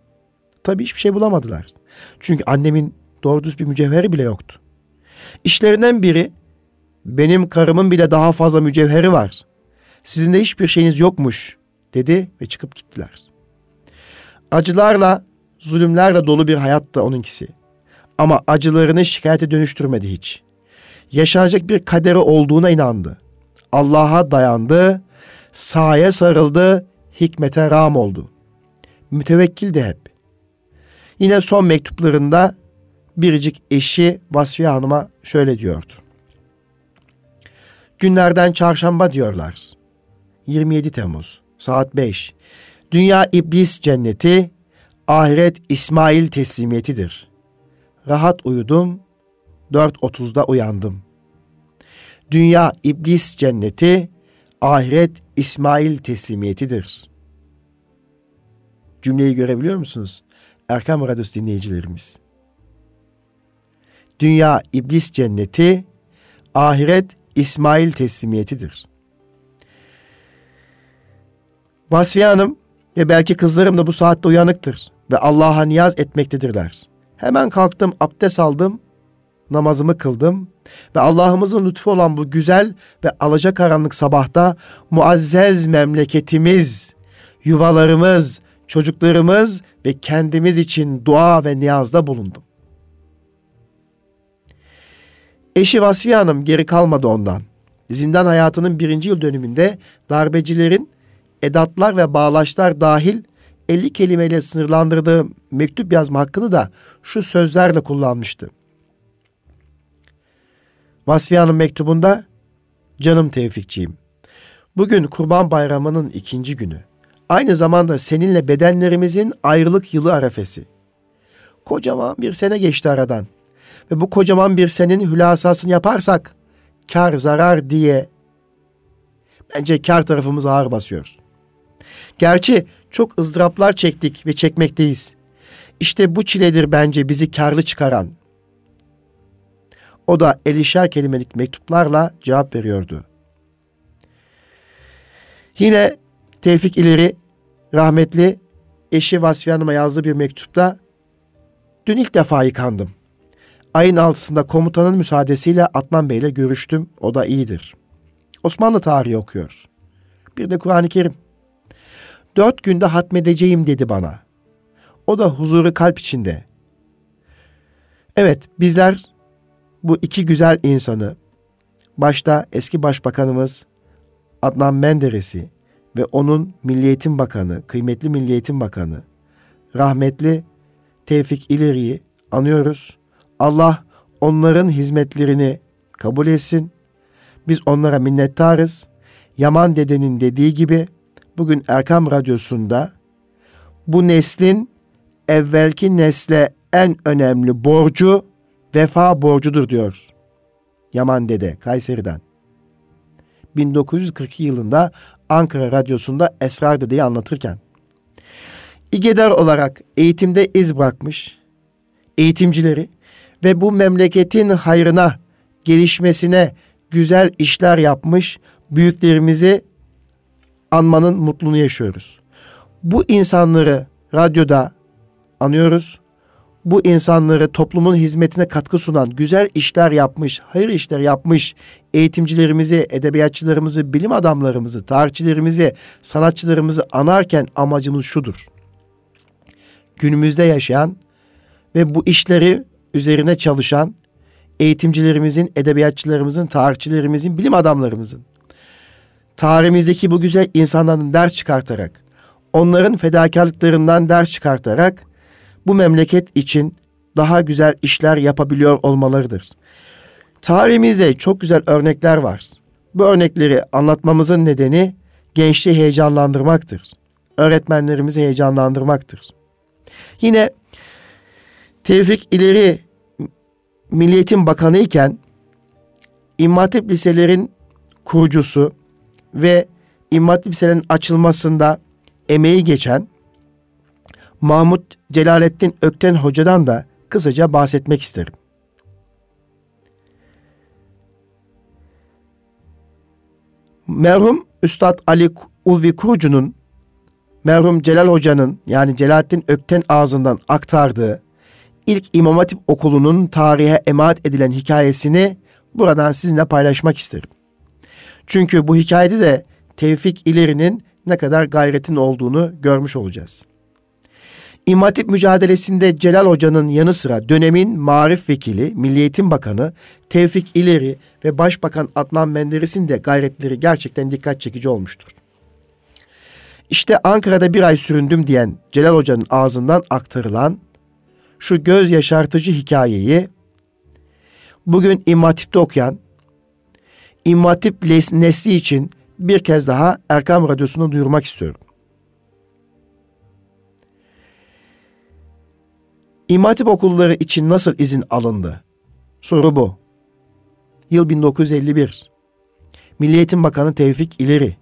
Tabii hiçbir şey bulamadılar. Çünkü annemin doğru düz bir mücevheri bile yoktu. İşlerinden biri benim karımın bile daha fazla mücevheri var. Sizin de hiçbir şeyiniz yokmuş dedi ve çıkıp gittiler. Acılarla, zulümlerle dolu bir hayattı onunkisi. Ama acılarını şikayete dönüştürmedi hiç yaşanacak bir kaderi olduğuna inandı. Allah'a dayandı, sahaya sarıldı, hikmete ram oldu. Mütevekkil de hep. Yine son mektuplarında biricik eşi Vasfiye Hanım'a şöyle diyordu. Günlerden çarşamba diyorlar. 27 Temmuz saat 5. Dünya iblis cenneti, ahiret İsmail teslimiyetidir. Rahat uyudum, 4.30'da uyandım. Dünya iblis cenneti, ahiret İsmail teslimiyetidir. Cümleyi görebiliyor musunuz? Erkam Radyosu dinleyicilerimiz. Dünya iblis cenneti, ahiret İsmail teslimiyetidir. Vasfiye Hanım ve belki kızlarım da bu saatte uyanıktır ve Allah'a niyaz etmektedirler. Hemen kalktım, abdest aldım, namazımı kıldım ve Allah'ımızın lütfu olan bu güzel ve alacakaranlık sabahta muazzez memleketimiz yuvalarımız, çocuklarımız ve kendimiz için dua ve niyazda bulundum. Eşi Vasfiye Hanım geri kalmadı ondan. Zindan hayatının birinci yıl dönümünde darbecilerin edatlar ve bağlaçlar dahil 50 kelimeyle sınırlandırdığı mektup yazma hakkını da şu sözlerle kullanmıştı. Vasfiye Hanım mektubunda Canım Tevfikçiyim. Bugün Kurban Bayramı'nın ikinci günü. Aynı zamanda seninle bedenlerimizin ayrılık yılı arefesi. Kocaman bir sene geçti aradan. Ve bu kocaman bir senin hülasasını yaparsak kar zarar diye bence kar tarafımız ağır basıyor. Gerçi çok ızdıraplar çektik ve çekmekteyiz. İşte bu çiledir bence bizi karlı çıkaran. O da elişer kelimelik mektuplarla cevap veriyordu. Yine Tevfik İleri rahmetli eşi Vasfiye Hanım'a yazdığı bir mektupta dün ilk defa yıkandım. Ayın altısında komutanın müsaadesiyle Atman Bey ile görüştüm. O da iyidir. Osmanlı tarihi okuyor. Bir de Kur'an-ı Kerim. Dört günde hatmedeceğim dedi bana. O da huzuru kalp içinde. Evet bizler bu iki güzel insanı başta eski başbakanımız Adnan Menderes'i ve onun Milliyetin Bakanı, kıymetli Milliyetin Bakanı, rahmetli Tevfik İleri'yi anıyoruz. Allah onların hizmetlerini kabul etsin. Biz onlara minnettarız. Yaman dedenin dediği gibi bugün Erkam Radyosu'nda bu neslin evvelki nesle en önemli borcu vefa borcudur diyor. Yaman Dede Kayseri'den. 1942 yılında Ankara Radyosu'nda Esrar Dede'yi anlatırken. İgedar olarak eğitimde iz bırakmış eğitimcileri ve bu memleketin hayrına, gelişmesine güzel işler yapmış büyüklerimizi anmanın mutluluğunu yaşıyoruz. Bu insanları radyoda anıyoruz. Bu insanları toplumun hizmetine katkı sunan, güzel işler yapmış, hayır işler yapmış eğitimcilerimizi, edebiyatçılarımızı, bilim adamlarımızı, tarihçilerimizi, sanatçılarımızı anarken amacımız şudur. Günümüzde yaşayan ve bu işleri üzerine çalışan eğitimcilerimizin, edebiyatçılarımızın, tarihçilerimizin, bilim adamlarımızın tarihimizdeki bu güzel insanların ders çıkartarak, onların fedakarlıklarından ders çıkartarak bu memleket için daha güzel işler yapabiliyor olmalarıdır. Tarihimizde çok güzel örnekler var. Bu örnekleri anlatmamızın nedeni gençliği heyecanlandırmaktır. Öğretmenlerimizi heyecanlandırmaktır. Yine Tevfik ileri Milliyetin Bakanı iken İmam Hatip liselerin kurucusu ve İmam Hatip liselerin açılmasında emeği geçen Mahmut Celalettin Ökten Hoca'dan da kısaca bahsetmek isterim. Merhum Üstad Ali Ulvi Kurucu'nun merhum Celal Hoca'nın yani Celalettin Ökten ağzından aktardığı ilk İmam Hatip okulunun tarihe emanet edilen hikayesini buradan sizinle paylaşmak isterim. Çünkü bu hikayede de Tevfik İleri'nin ne kadar gayretin olduğunu görmüş olacağız. İmam Hatip mücadelesinde Celal Hoca'nın yanı sıra dönemin Marif Vekili, Milli Eğitim Bakanı Tevfik İleri ve Başbakan Adnan Menderes'in de gayretleri gerçekten dikkat çekici olmuştur. İşte Ankara'da bir ay süründüm diyen Celal Hoca'nın ağzından aktarılan şu göz yaşartıcı hikayeyi bugün İmam Hatip'te okuyan İmam Hatip nesli için bir kez daha Erkam Radyosu'nda duyurmak istiyorum. İmam Hatip okulları için nasıl izin alındı? Soru bu. Yıl 1951. Milli Eğitim Bakanı Tevfik İleri.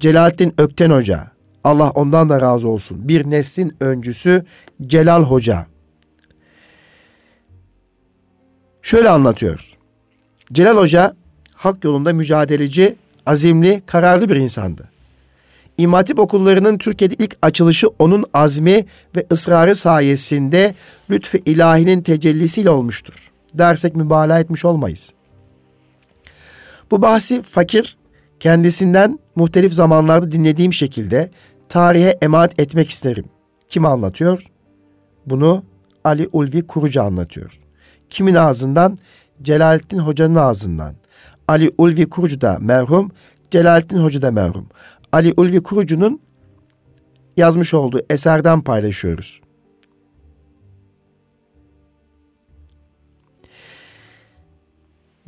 Celalettin Ökten Hoca. Allah ondan da razı olsun. Bir neslin öncüsü Celal Hoca. Şöyle anlatıyor. Celal Hoca hak yolunda mücadeleci, azimli, kararlı bir insandı. İmam Hatip okullarının Türkiye'de ilk açılışı onun azmi ve ısrarı sayesinde lütfu ilahinin tecellisiyle olmuştur. Dersek mübalağa etmiş olmayız. Bu bahsi fakir, Kendisinden muhtelif zamanlarda dinlediğim şekilde tarihe emanet etmek isterim. Kim anlatıyor? Bunu Ali Ulvi Kurucu anlatıyor. Kimin ağzından? Celalettin Hoca'nın ağzından. Ali Ulvi Kurucu da merhum, Celalettin Hoca da merhum. Ali Ulvi Kurucu'nun yazmış olduğu eserden paylaşıyoruz.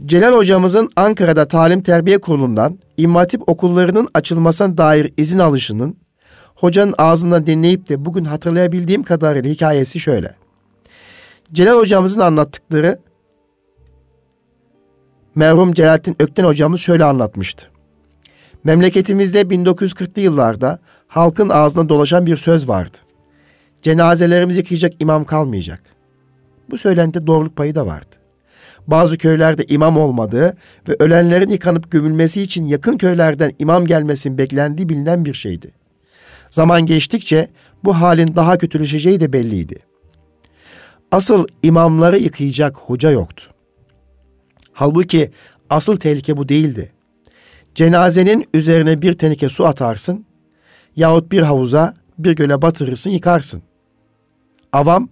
Celal hocamızın Ankara'da Talim Terbiye Kurulu'ndan İmmatip okullarının açılmasına dair izin alışının hocanın ağzından dinleyip de bugün hatırlayabildiğim kadarıyla hikayesi şöyle. Celal hocamızın anlattıkları merhum Celalettin Ökten hocamız şöyle anlatmıştı. Memleketimizde 1940'lı yıllarda halkın ağzına dolaşan bir söz vardı. Cenazelerimizi yıkayacak imam kalmayacak. Bu söylentide doğruluk payı da vardı. Bazı köylerde imam olmadığı ve ölenlerin yıkanıp gömülmesi için yakın köylerden imam gelmesinin beklendiği bilinen bir şeydi. Zaman geçtikçe bu halin daha kötüleşeceği de belliydi. Asıl imamları yıkayacak hoca yoktu. Halbuki asıl tehlike bu değildi. Cenazenin üzerine bir tenike su atarsın yahut bir havuza bir göle batırırsın yıkarsın. Avam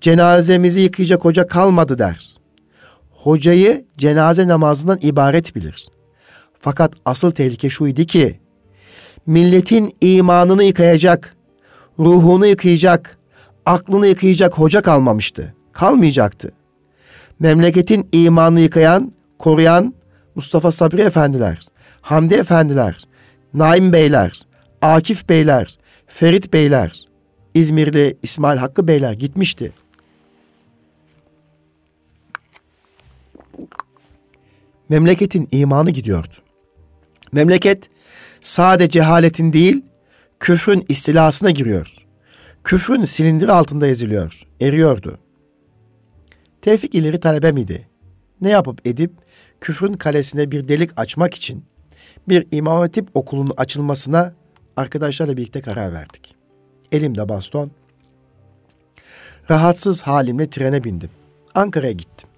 cenazemizi yıkayacak hoca kalmadı der. Hocayı cenaze namazından ibaret bilir. Fakat asıl tehlike şuydu ki milletin imanını yıkayacak, ruhunu yıkayacak, aklını yıkayacak hoca kalmamıştı. Kalmayacaktı. Memleketin imanını yıkayan, koruyan Mustafa Sabri Efendiler, Hamdi Efendiler, Naim Beyler, Akif Beyler, Ferit Beyler, İzmirli İsmail Hakkı Beyler gitmişti. Memleketin imanı gidiyordu. Memleket sade cehaletin değil, küfrün istilasına giriyor. Küfrün silindir altında eziliyor, eriyordu. Tevfik ileri talebe miydi? Ne yapıp edip küfrün kalesine bir delik açmak için bir İmam Hatip okulunun açılmasına arkadaşlarla birlikte karar verdik. Elimde baston. Rahatsız halimle trene bindim. Ankara'ya gittim.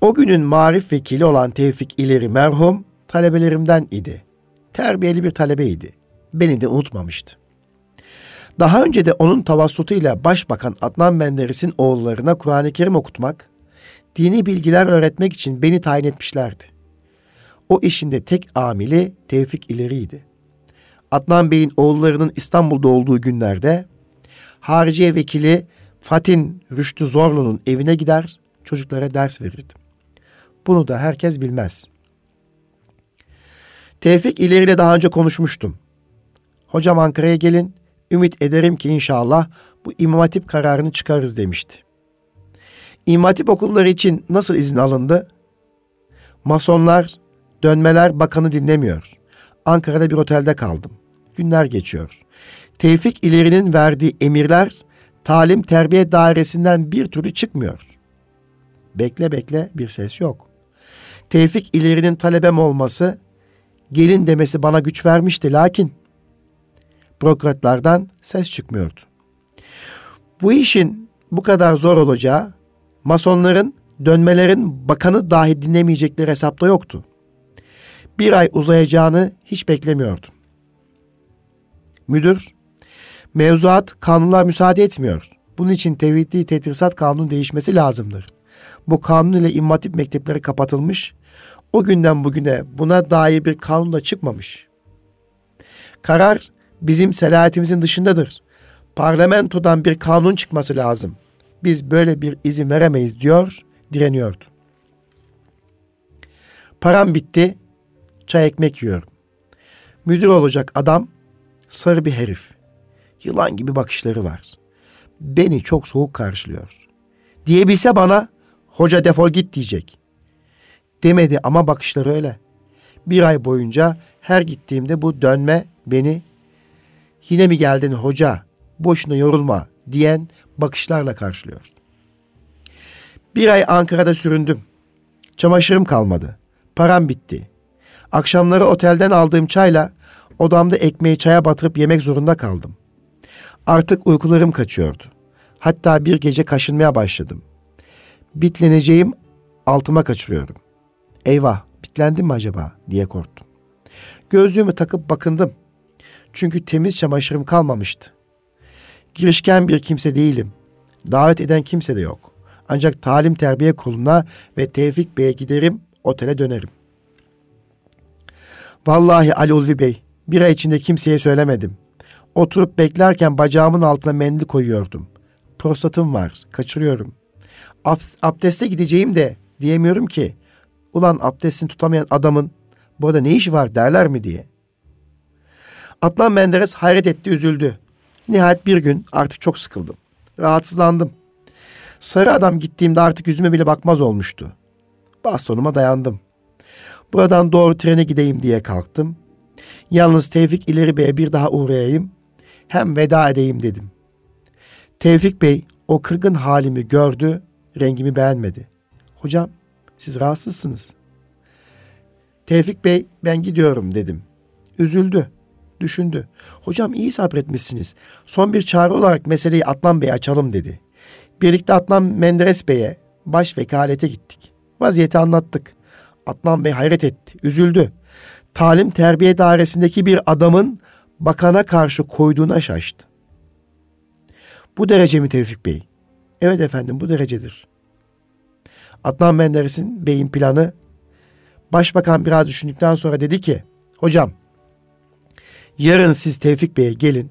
O günün marif vekili olan Tevfik İleri merhum talebelerimden idi. Terbiyeli bir talebeydi. Beni de unutmamıştı. Daha önce de onun tavassutuyla Başbakan Adnan Menderes'in oğullarına Kur'an-ı Kerim okutmak, dini bilgiler öğretmek için beni tayin etmişlerdi. O işinde tek amili Tevfik İleri'ydi. Adnan Bey'in oğullarının İstanbul'da olduğu günlerde hariciye vekili Fatin Rüştü Zorlu'nun evine gider, çocuklara ders verirdim. Bunu da herkes bilmez. Tevfik ileriyle daha önce konuşmuştum. Hocam Ankara'ya gelin, ümit ederim ki inşallah bu İmam Hatip kararını çıkarız demişti. İmam Hatip okulları için nasıl izin alındı? Masonlar, dönmeler bakanı dinlemiyor. Ankara'da bir otelde kaldım. Günler geçiyor. Tevfik ilerinin verdiği emirler talim terbiye dairesinden bir türlü çıkmıyor. Bekle bekle bir ses yok. Tevfik ilerinin talebem olması, gelin demesi bana güç vermişti lakin bürokratlardan ses çıkmıyordu. Bu işin bu kadar zor olacağı, masonların, dönmelerin bakanı dahi dinlemeyecekleri hesapta yoktu. Bir ay uzayacağını hiç beklemiyordum. Müdür, mevzuat kanunlar müsaade etmiyor. Bunun için tevhidli tedrisat kanunu değişmesi lazımdır. Bu kanun ile immatip mektepleri kapatılmış, o günden bugüne buna dair bir kanun da çıkmamış. Karar bizim selahiyetimizin dışındadır. Parlamentodan bir kanun çıkması lazım. Biz böyle bir izin veremeyiz diyor, direniyordu. Param bitti, çay ekmek yiyorum. Müdür olacak adam sarı bir herif. Yılan gibi bakışları var. Beni çok soğuk karşılıyor. Diyebilse bana hoca defol git diyecek. Demedi ama bakışları öyle. Bir ay boyunca her gittiğimde bu dönme beni yine mi geldin hoca boşuna yorulma diyen bakışlarla karşılıyor. Bir ay Ankara'da süründüm. Çamaşırım kalmadı. Param bitti. Akşamları otelden aldığım çayla odamda ekmeği çaya batırıp yemek zorunda kaldım. Artık uykularım kaçıyordu. Hatta bir gece kaşınmaya başladım. Bitleneceğim altıma kaçırıyorum. Eyvah bitlendim mi acaba diye korktum. Gözlüğümü takıp bakındım. Çünkü temiz çamaşırım kalmamıştı. Girişken bir kimse değilim. Davet eden kimse de yok. Ancak talim terbiye kuruluna ve Tevfik Bey'e giderim, otele dönerim. Vallahi Ali Ulvi Bey, bir ay içinde kimseye söylemedim. Oturup beklerken bacağımın altına mendil koyuyordum. Prostatım var, kaçırıyorum. Ab- abdeste gideceğim de diyemiyorum ki. Ulan abdestini tutamayan adamın burada ne işi var derler mi diye. Atlan Menderes hayret etti, üzüldü. Nihayet bir gün artık çok sıkıldım. Rahatsızlandım. Sarı adam gittiğimde artık yüzüme bile bakmaz olmuştu. Bastonuma dayandım. Buradan doğru trene gideyim diye kalktım. Yalnız Tevfik İleri Bey'e bir daha uğrayayım. Hem veda edeyim dedim. Tevfik Bey o kırgın halimi gördü, rengimi beğenmedi. Hocam siz rahatsızsınız. Tevfik Bey ben gidiyorum dedim. Üzüldü, düşündü. Hocam iyi sabretmişsiniz. Son bir çağrı olarak meseleyi Atlan Bey'e açalım dedi. Birlikte Atlan Menderes Bey'e baş vekalete gittik. Vaziyeti anlattık. Atlan Bey hayret etti, üzüldü. Talim terbiye dairesindeki bir adamın bakana karşı koyduğuna şaştı. Bu derece mi Tevfik Bey? Evet efendim bu derecedir. Adnan Menderes'in beyin planı başbakan biraz düşündükten sonra dedi ki hocam yarın siz Tevfik Bey'e gelin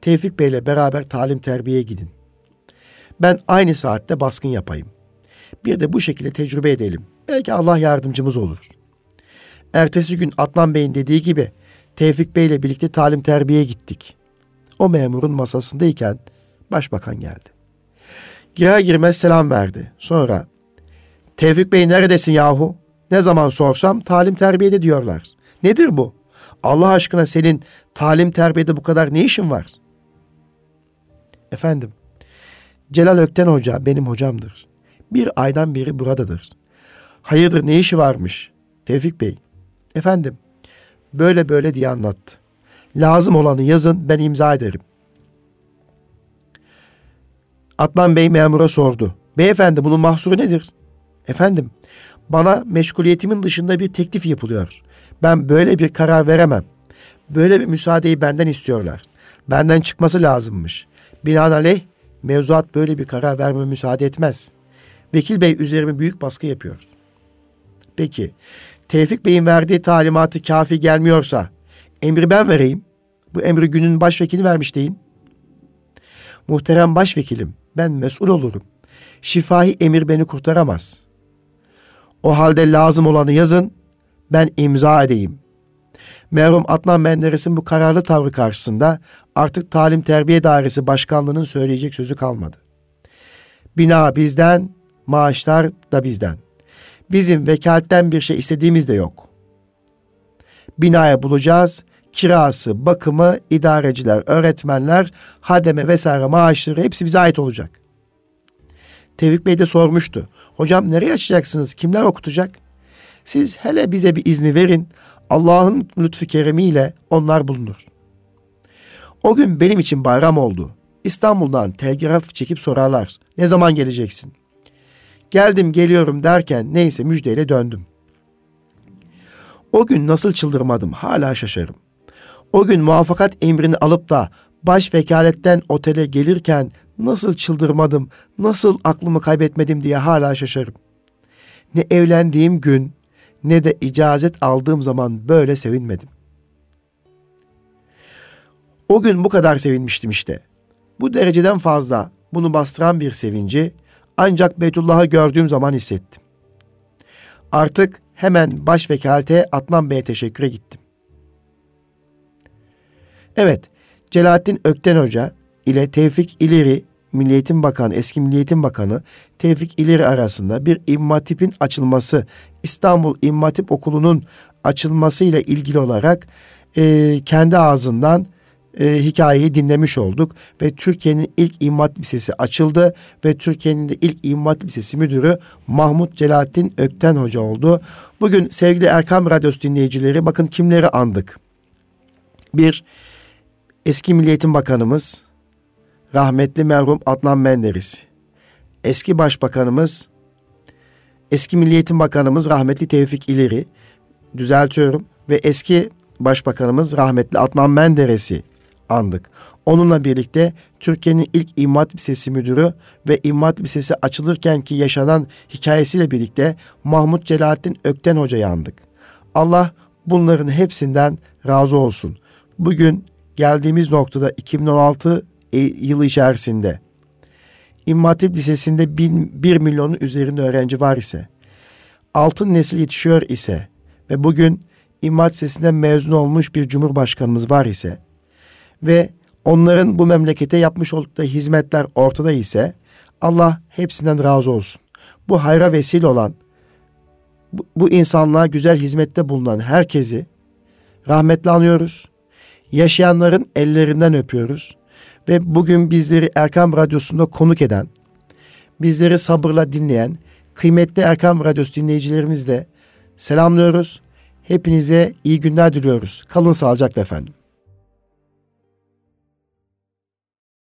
Tevfik Bey'le beraber talim terbiyeye gidin. Ben aynı saatte baskın yapayım. Bir de bu şekilde tecrübe edelim. Belki Allah yardımcımız olur. Ertesi gün Adnan Bey'in dediği gibi Tevfik Bey ile birlikte talim terbiyeye gittik. O memurun masasındayken başbakan geldi. Girer girmez selam verdi. Sonra Tevfik Bey neredesin yahu? Ne zaman sorsam talim terbiyede diyorlar. Nedir bu? Allah aşkına senin talim terbiyede bu kadar ne işin var? Efendim, Celal Ökten Hoca benim hocamdır. Bir aydan beri buradadır. Hayırdır ne işi varmış? Tevfik Bey, efendim böyle böyle diye anlattı. Lazım olanı yazın ben imza ederim. Atlan Bey memura sordu. Beyefendi bunun mahsuru nedir? Efendim bana meşguliyetimin dışında bir teklif yapılıyor. Ben böyle bir karar veremem. Böyle bir müsaadeyi benden istiyorlar. Benden çıkması lazımmış. Binaenaleyh mevzuat böyle bir karar verme müsaade etmez. Vekil Bey üzerime büyük baskı yapıyor. Peki Tevfik Bey'in verdiği talimatı kafi gelmiyorsa emri ben vereyim. Bu emri günün başvekili vermiş deyin. Muhterem başvekilim ben mesul olurum. Şifahi emir beni kurtaramaz. O halde lazım olanı yazın, ben imza edeyim. Merhum Adnan Menderes'in bu kararlı tavrı karşısında artık Talim Terbiye Dairesi Başkanlığı'nın söyleyecek sözü kalmadı. Bina bizden, maaşlar da bizden. Bizim vekaletten bir şey istediğimiz de yok. Binaya bulacağız, kirası, bakımı, idareciler, öğretmenler, hademe vesaire maaşları hepsi bize ait olacak. Tevfik Bey de sormuştu. Hocam nereye açacaksınız? Kimler okutacak? Siz hele bize bir izni verin. Allah'ın lütfu keremiyle onlar bulunur. O gün benim için bayram oldu. İstanbul'dan telgraf çekip sorarlar. Ne zaman geleceksin? Geldim geliyorum derken neyse müjdeyle döndüm. O gün nasıl çıldırmadım hala şaşarım. O gün muvaffakat emrini alıp da baş vekaletten otele gelirken nasıl çıldırmadım, nasıl aklımı kaybetmedim diye hala şaşarım. Ne evlendiğim gün ne de icazet aldığım zaman böyle sevinmedim. O gün bu kadar sevinmiştim işte. Bu dereceden fazla bunu bastıran bir sevinci ancak Beytullah'ı gördüğüm zaman hissettim. Artık hemen baş vekalete Adnan Bey'e teşekküre gittim. Evet, Celalettin Ökten Hoca ile Tevfik İleri Milliyetin Bakanı, eski Milliyetin Bakanı Tevfik İleri arasında bir immatipin açılması, İstanbul İmmatip Okulu'nun açılması ile ilgili olarak e, kendi ağzından e, hikayeyi dinlemiş olduk ve Türkiye'nin ilk İmmat Lisesi açıldı ve Türkiye'nin de ilk İmmat Lisesi müdürü Mahmut Celalettin Ökten Hoca oldu. Bugün sevgili Erkam Radyosu dinleyicileri bakın kimleri andık. Bir, eski Milliyetin Bakanımız rahmetli merhum Adnan Menderes. Eski Başbakanımız, eski Milliyetin Bakanımız rahmetli Tevfik İleri. Düzeltiyorum. ve eski Başbakanımız rahmetli Adnan Menderes'i andık. Onunla birlikte Türkiye'nin ilk İmam Lisesi müdürü ve İmam Lisesi açılırken ki yaşanan hikayesiyle birlikte Mahmut Celalettin Ökten Hoca'yı andık. Allah bunların hepsinden razı olsun. Bugün geldiğimiz noktada 2016 e, yılı içerisinde İmam Hatip Lisesi'nde bin, 1 milyonun üzerinde öğrenci var ise, altın nesil yetişiyor ise ve bugün İmam Lisesi'nden mezun olmuş bir cumhurbaşkanımız var ise ve onların bu memlekete yapmış oldukları hizmetler ortada ise Allah hepsinden razı olsun. Bu hayra vesile olan, bu, bu insanlığa güzel hizmette bulunan herkesi rahmetle anıyoruz. Yaşayanların ellerinden öpüyoruz. Ve bugün bizleri Erkam Radyosu'nda konuk eden, bizleri sabırla dinleyen kıymetli Erkam Radyosu dinleyicilerimiz de selamlıyoruz. Hepinize iyi günler diliyoruz. Kalın sağlıcakla efendim.